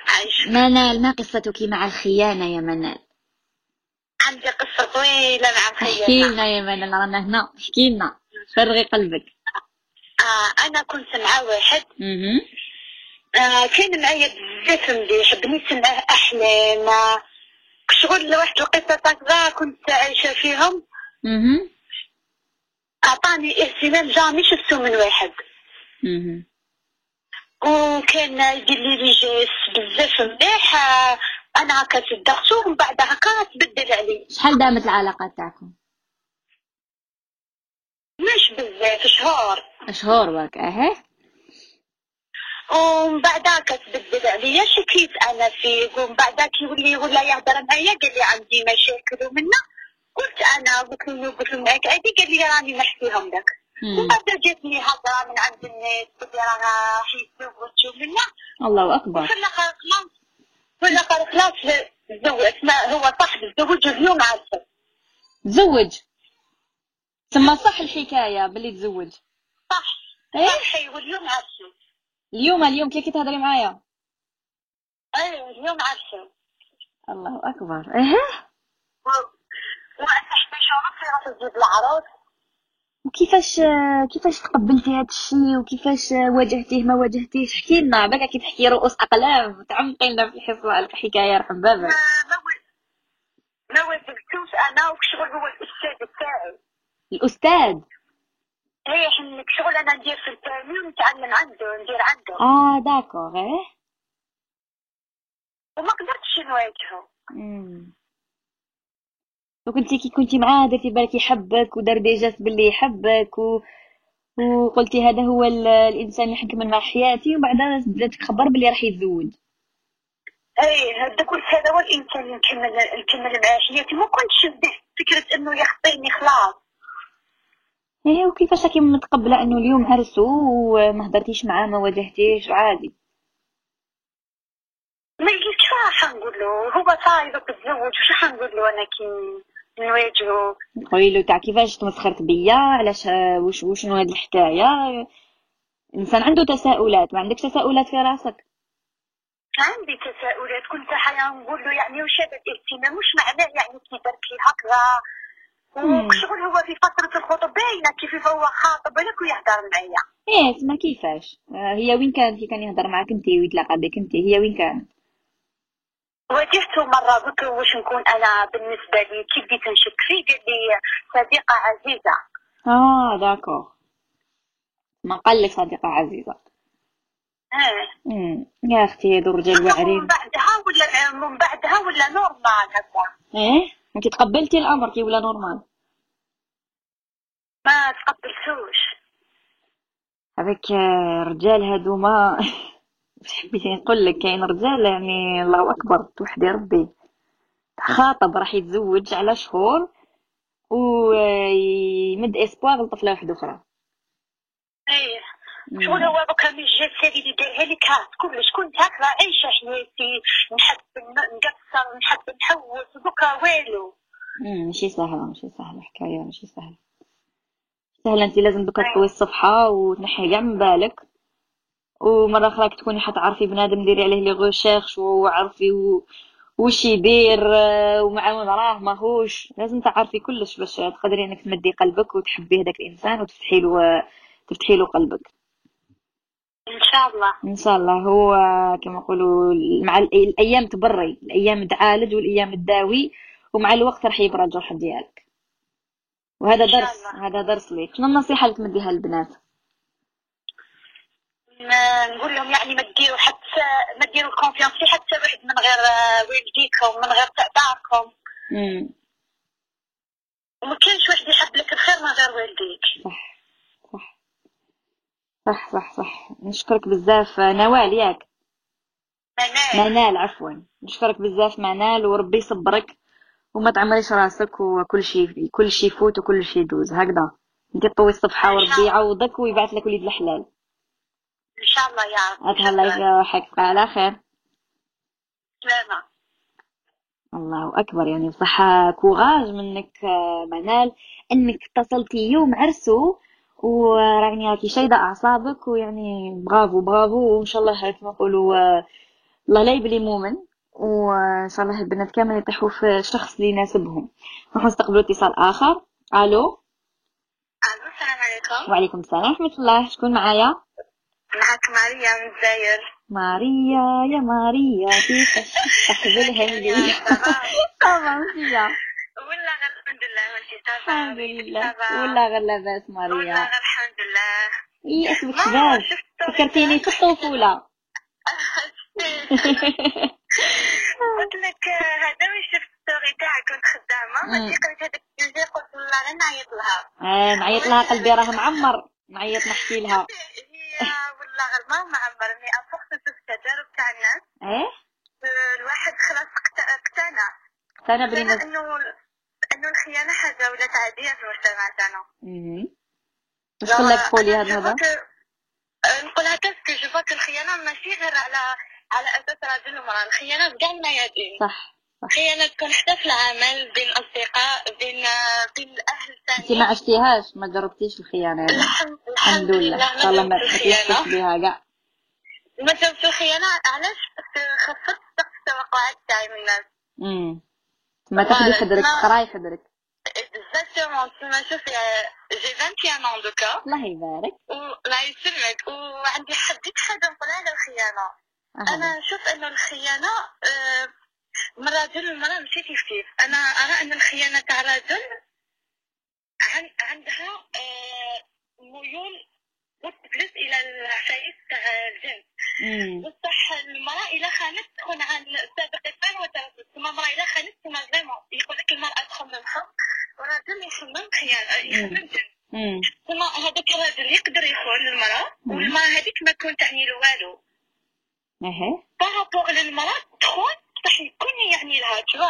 عايش. منال ما قصتك مع الخيانة يا منال؟ عندي قصة طويلة مع احكي الخيانة لنا يا منال رانا هنا. احكي لنا. فرغي قلبك. آه أنا كنت مع واحد. آه كان معايا بزاف مليح بنيت معاه أحلام آه، شغل واحد القصة هكذا كنت عايشة فيهم. أها أعطاني اهتمام جامي شفتو من واحد. أها وكان يدير لي ريجيس بزاف مليح أنا هكا صدقتو ومن بعد هكا تبدل علي. شحال دامت العلاقة تاعكم؟ مش بزاف شهور. شهور برك أها ومن بعد هكا تبدل عليا شكيت أنا فيه ومن بعد كيولي ولا يهضر معايا قال لي عندي مشاكل ومنا قلت أنا قلت له قلت له معاك عادي قال لي راني نحكيهم لك. ومن. بعد جاتني هضرة من عند الناس. قلت لي راه حيتزوج ومنا الله أكبر. وفي الآخر خلاص. في الآخر خلاص تزوج ما هو صاحبي تزوج اليوم عارفه. تزوج تما صح الحكاية باللي تزوج. صح. إيه؟ صحي واليوم عارفه. اليوم اليوم كيف تهضري معايا؟ أيوه اليوم عارفه الله أكبر. إيه؟ وأنا حبيت شرطي راح تجيب العروس. وكيفاش كيفاش تقبلتي هذا الشيء؟ وكيفاش واجهتيه ما واجهتيش؟ احكي لنا بالك كي تحكي رؤوس أقلام تعمقي لنا في الحصه الحكاية رحب بابك ما واجهتوش أنا وشغل هو الأستاذ بتاعي. الأستاذ؟ إيه شغل أنا ندير في التاني ونتعلم عنده ندير عنده آه d'accord إيه؟ وما قدرتش نواجهه. مم. وكنتي كي كنتي معاه درتي بالك يحبك ودار déjà باللي يحبك و... وقلتي هذا هو ال... الإنسان اللي حنكمل مع حياتي وبعدها بدات تخبر باللي راح يتزوج. إيه هذا قلت هذا هو الإنسان اللي نكمل نكمل معاه حياتي. ما كنتش فكره إنه يخطيني خلاص. إيه وكيفاش راكي متقبله أنه اليوم عرسو وما هضرتيش معاه ما واجهتيش عادي ما قلت راح نقول له؟ هو صايب تتزوج وش حنقول له أنا كي نواجهه؟ قولي له تاع كيفاش تمسخرت بيا؟ علاش وش وشنو هاد الحكاية؟ الإنسان عنده تساؤلات ما عندكش تساؤلات في راسك؟ عندي تساؤلات كنت حيا نقول له يعني وش هذا الاهتمام؟ مش معناه يعني كي درت لي هكذا. وشغل هو في فترة الخطوبة باينة كيف هو خاطب لك ويهدر معايا. إيه تسمى كيفاش. آه، هي وين كانت؟ كي كان يهضر معاك انت ويتلاقى بك انت هي وين كانت؟ واجهته مرة قلت له واش نكون أنا بالنسبة لي؟ كي بديت نشك فيه؟ قال لي صديقة عزيزة. آه d'accord ما قال لك صديقة عزيزة. آه امم يا أختي هادو الرجال من واعرين بعدها ولا من بعدها ولا normal هكا؟ إيه؟ انت تقبلتي الامر كي ولا normal؟ ما تقبلتوش هذاك الرجال هادو ما واش حبيتي نقول لك كاين رجال يعني الله أكبر توحدي ربي. خاطب راح يتزوج على شهور ويمد espoir لطفلة واحدة أخرى. شغل هو دوكا من الجسد اللي دارها لك هات كلش كنت هكا عايشة حياتي نحب نقصر نحب نحوس دوكا والو. ماشي سهلة ماشي سهلة حكاية ماشي سهلة. سهلة انت لازم دوكا تطوي الصفحة وتنحي كاع من بالك. ومرة أخرى تكوني حتعرفي بنادم ديري عليه les recherches وعرفي و... وش يدير آه، ومع وين راه ماهوش لازم تعرفي كلش باش تقدري إنك تمدي قلبك وتحبي هذاك الإنسان وتفتحي له تفتحي له قلبك. إن شاء الله. إن شاء الله. هو كما يقولوا مع ال- الأيام تبري. الأيام تعالج والأيام تداوي ومع الوقت راح يبرى الجرح ديالك. وهذا درس. هذا درس ليك. شنو النصيحة اللي تمديها للبنات؟ نقول لهم يعني ما تديروا حتى ما تديروا الكونفيونس في حتى واحد من غير والديكم من غير تأثاركم امم وما كاينش واحد يحب لك الخير من غير والديك. صح. صح صح صح. نشكرك بزاف. نوال ياك. منال منال عفوا. نشكرك بزاف منال وربي يصبرك وما تعمريش راسك وكل شيء كل شيء يفوت وكل شيء يدوز. هكذا. انت طوي الصفحة وربي يعوضك ويبعث لك وليد الحلال. إن شاء الله يا رب. اتهلا يفرحك تبقى على خير. سلامة. الله أكبر. يعني بصح كوراج منك آه، منال إنك اتصلتي يوم عرسو وراني راكي شايده اعصابك ويعني برافو برافو. وإن شاء الله كما نقولوا الله لا يبلي مؤمن. وإن شاء الله البنات كامل يطيحوا في الشخص اللي يناسبهم. نروح نستقبلوا اتصال آخر. ألو؟ ألو السلام عليكم. وعليكم السلام ورحمة الله. شكون معايا؟ معك ماريا من الجزائر. ماريا يا ماريا كيفاش؟ تحبلها لي. طبعا فيا. ولا الحمد لله وانتي صافا الحمد لله. ولا غير لاباس ماريا. غير الحمد لله. إي اسمك شباب. فكرتيني في الطفولة قلت لك هذا وش شفت story تاعك كنت خدامة. مم. ماشي قريت هذاك الجزء قلت والله غير نعيط لها. آه نعيط لها قلبي راه معمر. نعيط نحكي لها. هي والله غير ما معمر. اني افوق نشوف التجارب تاع الناس. إيه؟ الواحد خلاص اقت- اقتنع. اقتنع بريمة انه انه الخيانة حاجة ولات عادية في المجتمع تاعنا. واش خلاك تقولي هذا هذا نقول هكا parce que je vois الخيانة ماشي غير على على أساس راجل ومرأة. الخيانة في كاع الميادين. صح خيانة تكون حتى في العمل بين أصدقاء بين بين الأهل ثاني ما عشتيهاش؟ ما جربتيش الخيانة؟ يعني الحمد, لله. الله ما تحسيش بها كاع. ما جربت الخيانة. علاش؟ خفت سقف التوقعات تاعي من الناس. ما حذرك ما- تقراي حذرك exactement تسمى شوفي j'ai 21 عام دوكا الله يبارك. الله يسلمك. وعندي حديت حاجة نقولها على الخيانة. أهلا. أنا نشوف انه الخيانة من راجل والمراه ماشي كيف كيف؟ أنا أرى أن الخيانة تاع راجل عن عندها آه، ميول plus إلى العفايس تاع الجنس بصح المرأة اذا خانت تكون عن سابقتين وتردد ثم المرأة اذا خانت ثم vraiment يقول لك المرأة تخمم حب والراجل يخمم خيانه يخمم جنس ثم هذاك الراجل يقدر يخون المراه. والمرأة هذيك ما تكون تعني له والو. أها. par rapport للمرأة تخون بصح يكون يعني لها تشوف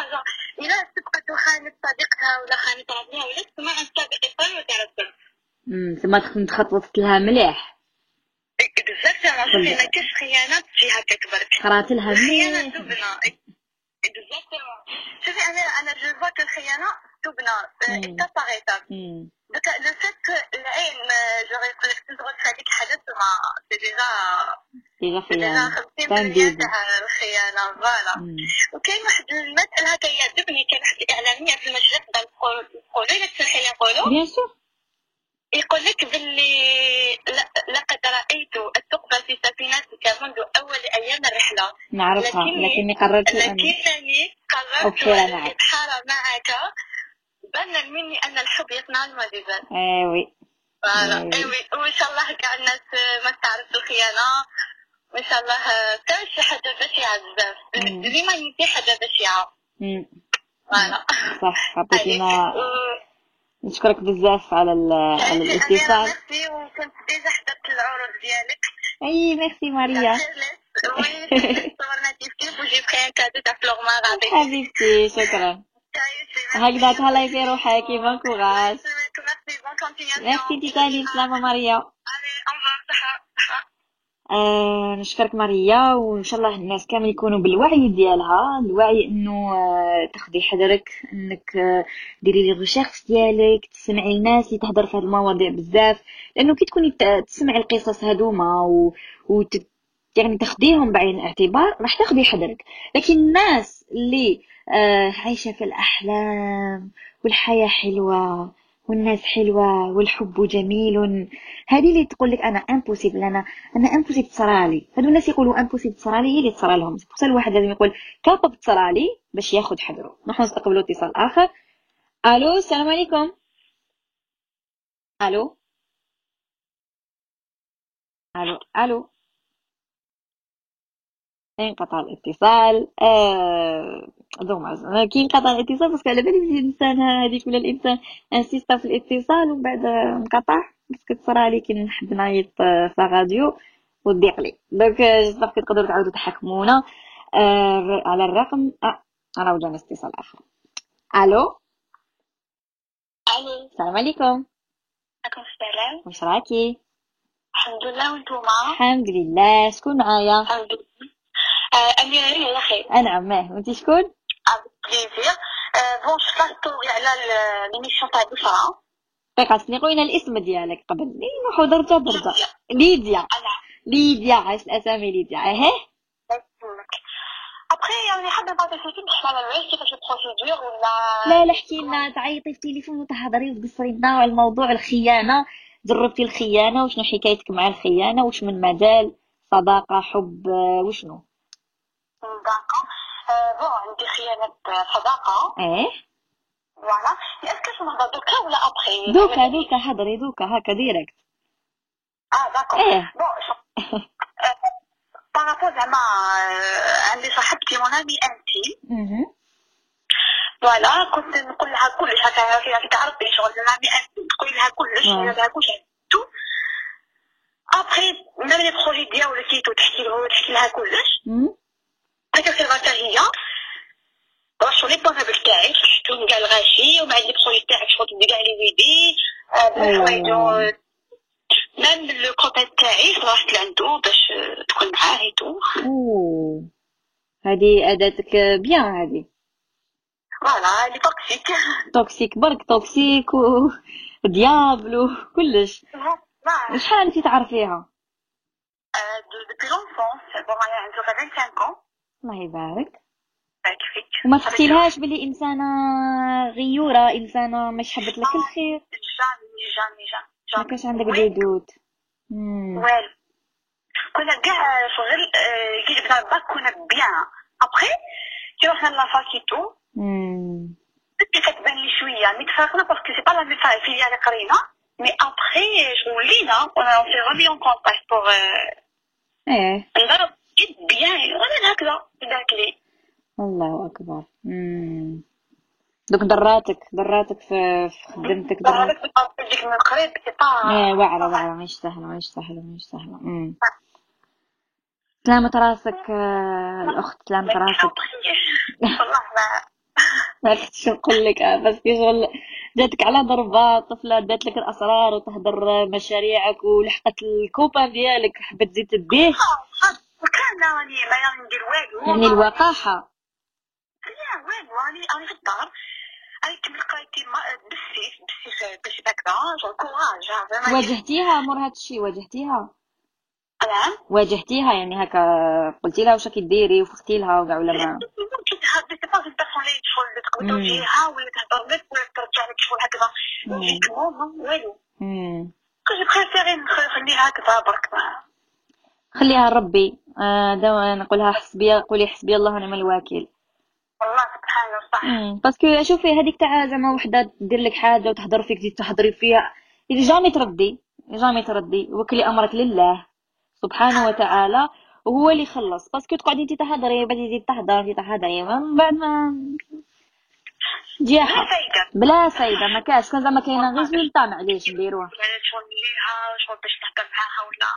إلا تبقى تخانت صديقتها ولا خانت ربها ولا تسمع عن سابق إطار تما تكون تخططت لها مليح. اكزاكتومون شوفي ما كاش خيانات فيها كتبرك قرأت لها مليح. تبنى. اكزاكتومون شوفي أنا أنا جو فوا الخيانة تبنى. ايتاب باغ ايتاب دوكا لو فيت العين جوغ يقول لك تضغط في هذيك حدث ما سي ديجا ديجا سي ديجا خيانة. 50% تنديد. تاع الخيانة voilà. وكاين واحد المسألة هكايا عجبني كان واحد الإعلامية في المجلة تقدر تقول تقولوا إلا تسمحي لي نقولوا bien sûr يقول لك باللي لقد رأيت الثقب في سفينتك منذ أول أيام الرحلة. نعرفها لكني- لكني قررت أن لكنني قررت. الإبحار معك. ظنا مني أن الحب يصنع المعجزات أيوة. إيوي. وإن شاء الله كاع الناس ما تعرف الخيانة. وإن شاء الله كان شي حاجة بشعه بزاف. ديما يدي حاجة بشعه مم. voilà. صح و- نشكرك بزاف على ال- على الاتصال ميرسي وكنت déjà حضرت العروض ديالك. أي ميرسي ماريا. صورنا كيف كيف cadeau تاع حبيبتي شكرا. هكذا تهلاي في روحك بون كوراج. ميرسي تيتاني بسلامة ماريا. آه نشكرك ماريا وإن شاء الله الناس كامل يكونوا بالوعي ديالها الوعي إنه آه تاخدي حذرك إنك آه ديري les recherches ديالك تسمعي الناس اللي تهضر في هاد المواضيع بزاف. لأنه كي تكوني تسمعي القصص هادوما و, وت... يعني تاخديهم بعين الاعتبار راح تاخدي حذرك. لكن الناس اللي آه عايشة في الأحلام والحياة حلوة والناس حلوة والحب جميل. هذه اللي تقول لك أنا impossible أنا أنا impossible تصرالي هادو الناس يقولوا impossible تصرالي هي اللي تصرى لهم. بصح الواحد لازم يقول capable تصرالي باش ياخذ حذره. نحن نستقبلوا اتصال آخر. ألو السلام عليكم. ألو. ألو. ألو. انقطع الاتصال. آه... dommage كي انقطع الاتصال parce que على بالي بلي الإنسان هذيك ولا الإنسان insista في الاتصال ومن بعد انقطع parce que تصرى لي كي نحب نعيط آه، في الراديو وتضيق لي. donc j'espère كي تقدروا تعاودوا تحكمونا. آه على الرقم آه راه جانا اتصال آخر. ألو؟ ألو. السلام عليكم. عليكم السلام. واش راكي؟ الحمد لله وانتوما؟ الحمد لله. شكون معايا؟ الحمد لله. آه، اميره على خير أنا عماه. وانت شكون؟ بليزير بون شفت ستوري على ليميسيون تاع بشرى دقيقه سني قوينا الاسم ديالك قبل. لي نروحو درجه درجه ليديا. ليديا. عايش الأسامي ليديا. اهي ابخي يعني حابه فيك نحكي على الويش كيفاش البروسيدور ولا لا لا احكي لنا. تعيطي في التليفون وتهضري وتقصري لنا على الموضوع الخيانة. جربتي الخيانة. وشنو حكايتك مع الخيانة؟ وش من مجال؟ صداقة حب وشنو؟ d'accord bon عندي خيانة صداقة. إيه؟ voilà. est-ce que نهضر دوكا ولا أبخي؟ دوكا دوكا هضري دوكا. هكا direct. آه d'accord. إيه. bon par rapport زعما آه، عندي صاحبتي mon amie intime. voilà كنت نقول لها كلش. هكا تعرفي شغل زعما amie intime. تقول لها كلش آه. ندير لها كلش. après même les projets ديالو كيتو تحكي له تحكي لها كلش. هكا كيفاش هي رشوا les portables تاعي شفتو كاع الغاشي ومع les projets تاعك شغل تدي كاع les idées أيوة. même le copain تاعي رحت لعندو باش آه، تكون معاه et tout أوه. هذه أداتك bien هذه voilà les toxiques toxique برك toxique و ديابلو كلش. شحال انت تعرفيها depuis l'enfance. Bon أنا عندي 25 ans. الله يبارك. وما تحسيلهاش بلي إنسانة غيورة إنسانة مش حبت لك الخير؟ جامي جامي جامي ما كانش عندك ديدوت والو كنا كاع آه، كي جبنا الباك كنا bien. ابخي كي رحنا la fac et tout كنت كتبان لي شوية mais تفرقنا parce que c'est pas la même filière اللي قرينا mais après شغل ولينا on s'est remis en contact pour إيه نضرب جد bien وأنا هكذا داك لي الله اكبر مم. دوك دراتك دراتك في في خدمتك دراتك هذاك ديك من قريب إيه واعرة واعرة مش سهلة مش سهلة مش سهلة. مم. سلامة راسك آه، الأخت سلامة راسك. والله ما عرفتش نقول لك؟ آه، parce que شغل؟ جاتك على ضربة طفلة دات لك الأسرار وتهدر مشاريعك ولحقت ال copain ديالك حبت تزيد تديه وكان راني ما ندير والو يعني الوقاحة لا والو راني راني في الدار راني كمل قرايتي بالسيف بالسيف باش هكذا courage واجهتيها مور هاد الشي واجهتيها نعم واجهتيها يعني هكا قلتي لها واش راكي ديري وفختي لها وكاع ولا ما. توجيها ولا تهضر لك ولا ترجع لك شغل هكذا مم. physiquement والو. كنت préféré نخليها هكذا برك ما خليها ربي. آه نقولها حسبي قولي حسبي الله ونعم الوكيل. والله سبحانه صح. parce que شوفي هذيك تاع زعما وحدة دير لك حاجة وتهضر فيك تزيد تهضري فيها. jamais تردي jamais تردي وكلي أمرك لله سبحانه وتعالى وهو اللي يخلص parce que تقعدي انت تهضري بعد تزيد تهضر انت تهضري من بعد ما جياحة فايدة بلا فايدة ما كاش. كان زعما كاينة غير سلطة معليش نديروها؟ يعني شغل نليها شغل باش نهضر معاها ولا.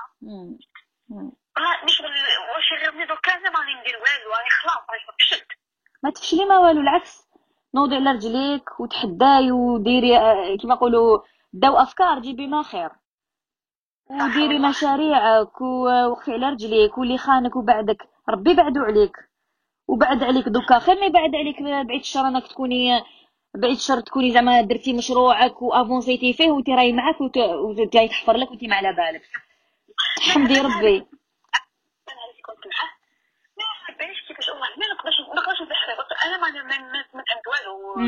آه، مش بال- واش غير دوكا زعما راني ندير والو راني خلاص راني فشلت. ما تفشلي ما والو العكس. نوضي على رجليك وتحداي وديري آه، كيما نقولوا داو أفكار جيبي ما خير. وديري مشاريعك ووقفي على رجليك واللي خانك وبعدك. ربي بعدو عليك. وبعد عليك دوكا. خير ما يبعد عليك بعيد الشر إنك تكوني بعيد الشر تكوني زعما درتي مشروعك وافونسيتي فيه وانت راهي معاك وجاي تحفر لك وانت ما على بالك. حمدي ربي. أنا اللي كنت معاه ما باليش كيفاش والله ما نقدرش ما نقدرش أنا ما ما فهمت والو.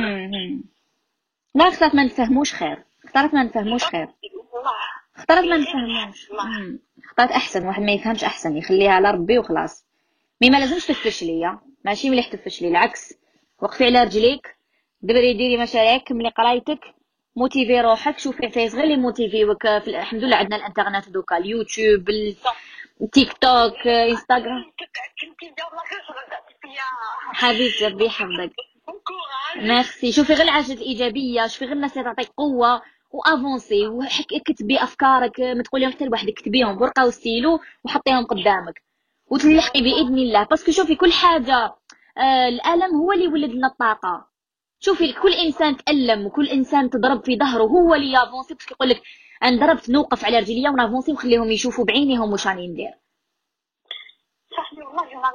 لا اختارت ما نفهموش خير. اختارت ما نفهموش خير. اختارت ما نفهموش. اختارت أحسن واحد ما يفهمش أحسن يخليها على ربي وخلاص. mais ما لازمش تفشلي ماشي مليح تفشلي العكس. وقفي على رجليك. دبري ديري مشاريعك كملي قرايتك. motiver روحك شوفي فايز غير اللي موتيفيوك في ال- الحمد لله عندنا الإنترنت دوكا اليوتيوب ال- التيك توك إنستغرام. حبيبتي ربي يحفظك. ميرسي. شوفي غير العجلة الإيجابية شوفي غير الناس اللي تعطيك قوة و avancer وكتبي أفكارك ما تقوليهم حتى لوحدك كتبيهم بورقه وستيلو وحطيهم قدامك. وتلحقي بإذن الله. parce que شوفي كل حاجة آه الألم هو اللي يولد لنا الطاقة. شوفي كل إنسان تألم وكل إنسان تضرب في ظهره. هو اللي ي avancer parce que يقول لك أنا ضربت نوقف على رجليا ون avancer ونخليهم يشوفوا بعينيهم واش راني ندير. صاحبي والله ما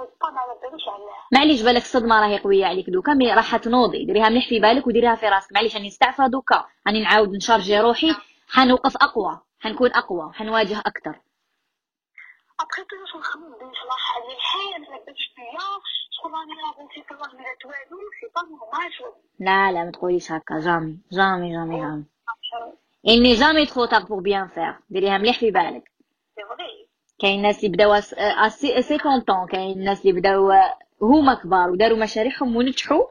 باليش معليش بالك الصدمه راهي قوية عليك دوكا mais راح تنوضي. ديريها مليح في بالك وديريها في راسك. معليش راني نستعفى دوكا. راني نعاود ن charger روحي. حنوقف أقوى حنكون أقوى حنواجه أكثر ابخي شغل نخمم بنصلح هذه الحال ما بدش فيا لا لا ما تقوليش هكا jamais jamais jamais jamais il n'est jamais trop tard pour bien faire ديريها مليح في بالك كاين الناس اللي بداو cinquante ans كاين الناس اللي بداو هما كبار وداروا مشاريعهم ونجحوا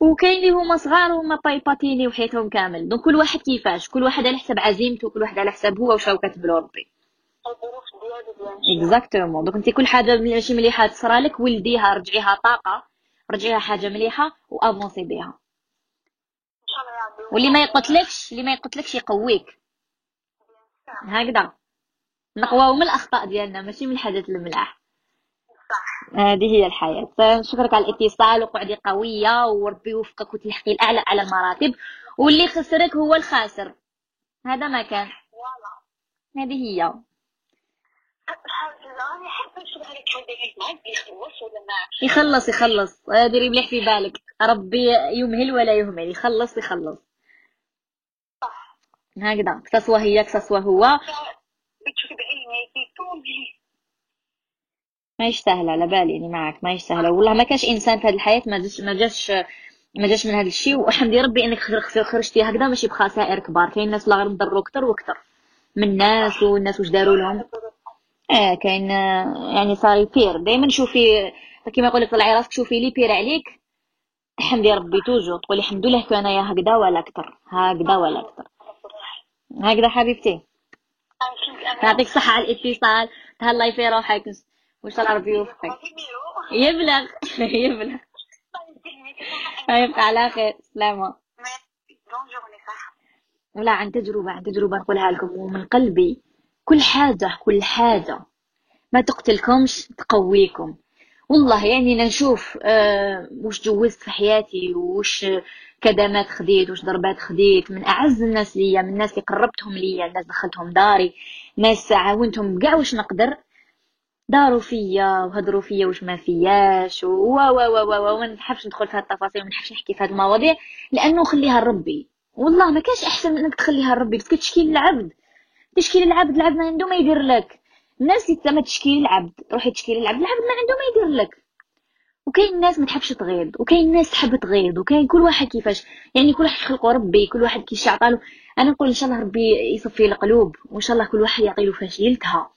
وكاين اللي هما صغار وهما بايباتيني وحياتهم كامل donc كل واحد كيفاش؟ كل واحد على حسب عزيمته كل واحد على حسب هو واش راهو exactement donc انت كل حاجة ماشي مليحه تصرالك ولديها رجعيها طاقه رجعيها حاجة مليحه و avancer بها واللي ما يقتلكش اللي ما يقتلكش يقويك هكذا نقواو من الاخطاء ديالنا ماشي من الحاجات الملاح هذه هي الحياة نشكرك على الاتصال وقعدي قوية وربي يوفقك وتلحقي الأعلى على المراتب واللي خسرك هو الخاسر هذا ما كان هذه هي معاك يخلص ولا ما؟ يخلص يخلص. ديري مليح في بالك. ربي يمهل ولا يهمل. يخلص يخلص. صح. هكذا. كسوا هي كسوا هو. بتشوفي بعينيك toi-même ماهيش سهلة على بالي يعني معك. ماهيش سهلة. والله ما كاش إنسان في هذه الحياة ما جاش ما جاش ما جاش من هذا الشيء. وحمدي ربي إنك خر- خرجتي هكذا ماشي بخسائر كبار. كاين ناس لا غير نضروا أكثر وأكثر. من الناس والناس واش داروا لهم؟ آه كاين آه، يعني صار y a pire دائما شوفي كيما يقول لك طلعي راسك شوفي les pires عليك. حمدي ربي توجو تقولي الحمد لله كان يا هكذا ولا أكثر. هكذا ولا أكثر. هكذا حبيبتي. يعطيك الصحة على الاتصال. تهلاي في روحك. وان شاء الله ربي يوفقك يبلغ. يبلغ. يبقى على خير. سلامة ولا عن تجربة عن تجربة نقولها لكم. ومن قلبي كل حاجة كل حاجة. ما تقتلكمش تقويكم. والله يعني أنا نشوف آه وش جوزت في حياتي وش كدمات خديت وش ضربات خديت. من أعز الناس ليا من الناس اللي قربتهم ليا الناس دخلتهم داري. ناس عاونتهم بقى وش نقدر. داروا فيا وهضروا فيا وش ما فياش. و و و و وما نحبش ندخل في هالتفاصيل وما نحبش نحكي في هاد المواضيع. لأنه خليها لربي والله ما كاش أحسن من إنك تخليها لربي بس تشكي للعبد. تشكي للعبد العبد ما عنده ما يدير لك. الناس اللي تما تشكي للعبد روحي تشكي للعبد العبد ما عنده ما يدير لك. وكاين الناس ما تحبش تغيض وكاين الناس تحب تغيض وكاين كل واحد كيفاش. يعني كل واحد خلقه ربي كل واحد كيش عطالو أنا نقول إن شاء الله ربي يصفي القلوب وإن شاء الله كل واحد يعطي له فاشيلتها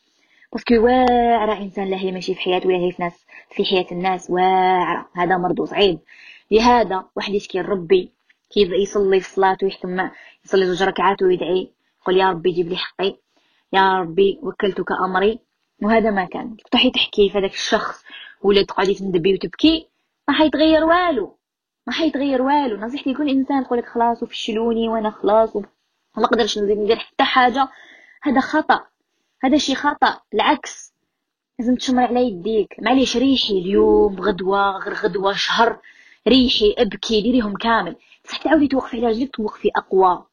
parce que واعرة إنسان لا هي ماشي في حياته ولا هي في ناس في حياة الناس. واعرة هذا مرض صعيب. لهذا واحد يشكي لربي كي يصلي في صلاته ويحكم يصلي زوج ركعات ويدعي. يقول يا ربي جيب لي حقي يا ربي وكلتك أمري. وهذا ما كان. تروحي تحكي في هذاك الشخص ولا تقعدي تندبي وتبكي ما حيتغير والو. ما حيتغير والو. نصيحتي يكون إنسان تقول لك خلاص وفشلوني وأنا خلاص وما نقدرش نزيد ندير حتى حاجة. هذا خطأ. هذا شي خطأ. العكس. لازم تشمر على يديك. معليش ريحي اليوم غدوة غير غدوة شهر. ريحي ابكي ديريهم كامل. بصح تعاودي توقفي على رجلك توقفي أقوى.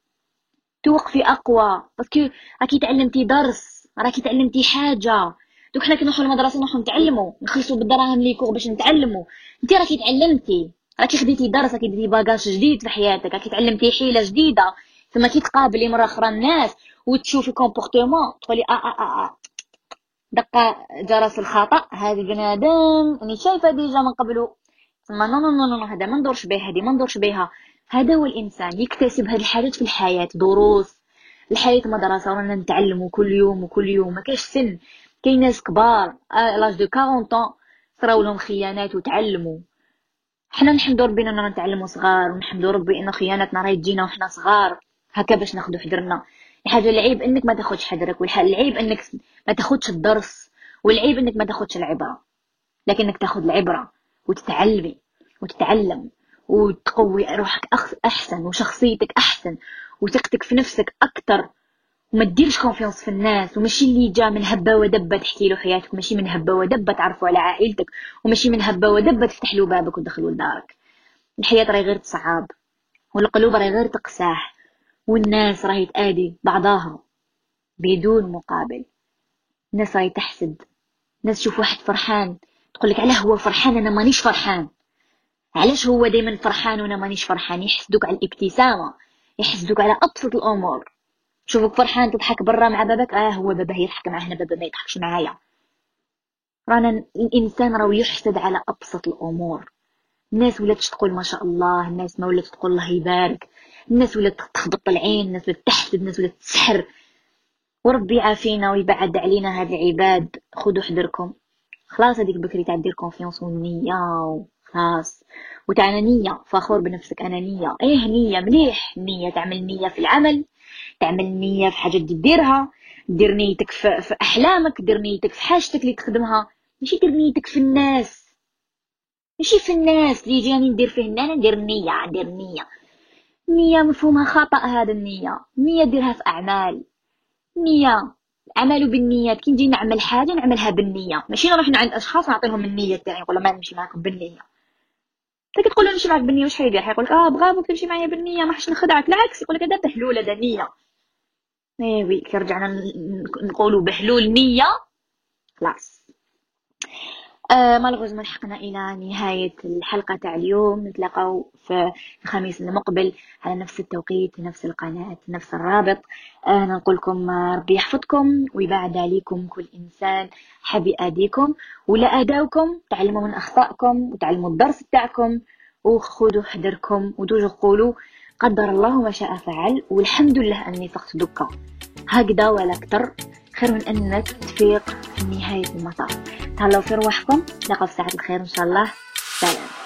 توقفي أقوى. parce que راكي تعلمتي درس راكي تعلمتي حاجة. دوك حنا كنروحو للمدرسة نروحو نتعلمو. نخلصو بالدراهم les cours باش نتعلمو. انت راكي تعلمتي. راكي خديتي درس راكي درتي bagage جديد في حياتك. راكي تعلمتي حيلة جديدة. ثم كي تقابلي مره أخرى الناس وتشوفي comportement تقولي آه آه آه, آه. دق جرس الخطأ. هذا بنادم أني شايفة déjà من قبله ثم non non non هذا ما ندورش به هذه ما ندورش بها هذا هو الإنسان يكتسب هذه الحاجات في الحياة دروس الحياة مدرسه ورانا نتعلموا كل يوم وكل يوم. ما كاش سن. كاين ناس كبار. l'âge de 40 ans صراو لهم خيانات وتعلموا. حنا نحمدوا ربي إننا نتعلموا صغار ونحمدوا ربي إن خياناتنا راهي تجينا وحنا صغار. هكا باش ناخذوا حذرنا. الحاجة العيب إنك ما تاخذش حذرك والعيب إنك ما تاخذش الدرس والعيب إنك ما تاخذش العبرة. لكنك تاخذ العبرة وتتعلمي وتتعلم. وتقوي روحك أحسن وشخصيتك أحسن وثقتك في نفسك أكثر وما ديرش confiance في الناس وماشي اللي جا من هبة ودبة تحكي له حياتك ماشي من هبة ودبة تعرفوا على عائلتك وماشي من هبة ودبة تفتح له بابك وتدخلوا لدارك. الحياة راهي غير تصعب والقلوب راهي غير تقساح والناس راهي تآدي بعضاها بدون مقابل. الناس راهي تحسد. الناس تشوف واحد فرحان تقول لك علاه هو فرحان أنا مانيش فرحان. علاش هو دائما فرحان وأنا مانيش فرحان؟ يحسدوك على الابتسامة يحسدوك على أبسط الأمور. شوفك فرحان تضحك برا مع باباك آه هو بابا يضحك معاه هنا بابا ما يضحكش معايا. رانا الإنسان راه يحسد على أبسط الأمور. الناس ولات تقول ما شاء الله الناس ما ولات تقول الله يبارك. الناس ولات تخبط العين الناس ولات تحسد الناس ولات تسحر. وربي يعافينا ويبعد علينا هاد العباد. خذوا حذركم. خلاص هذيك بكري تاع دير confiance والنية وخلاص وتاع نية فخور بنفسك أنا نية. إيه نية؟ مليح. نية تعمل نية في العمل تعمل نية في حاجة ديرها دير نيتك في, أحلامك دير نيتك في حاجتك اللي تخدمها. ماشي دير نيتك في الناس. ماشي في الناس اللي يجي ندير فيه أنا ندير نية ندير نية. نية مفهومها خطأ هذا النية. نية ديرها في أعمال. نية. عملوا بالنيات. كي نجي نعمل حاجة نعملها بالنية. ماشي نروح عند أشخاص نعطيهم النية تاعي نقول ما نمشي معاكم بالنية. انت تقول له نمشي معاك بالنية واش حيدير؟ حيقول آه بغابك تمشي معايا بالنية ما حش نخدعك العكس يقول لك هذا بهلول هذا نية ايوي كي رجعنا نقولوا بحلول نية. خلاص. آه مالغوزمون لحقنا إلى نهاية الحلقة تاع اليوم. نتلاقاو في الخميس المقبل على نفس التوقيت نفس القناة نفس الرابط. آه نقول لكم ربي يحفظكم ويبعد عليكم كل إنسان حب يأديكم ولا أداوكم تعلموا من أخطائكم وتعلموا الدرس تاعكم وخذوا حذركم ودوجوا قولوا قدر الله ما شاء فعل. والحمد لله أني فقت دكا هكذا ولا أكثر. خير من أنك تفيق في نهاية المطاف. تهلاو في رواحكم. نلقاو في ساعة الخير إن شاء الله. سلام.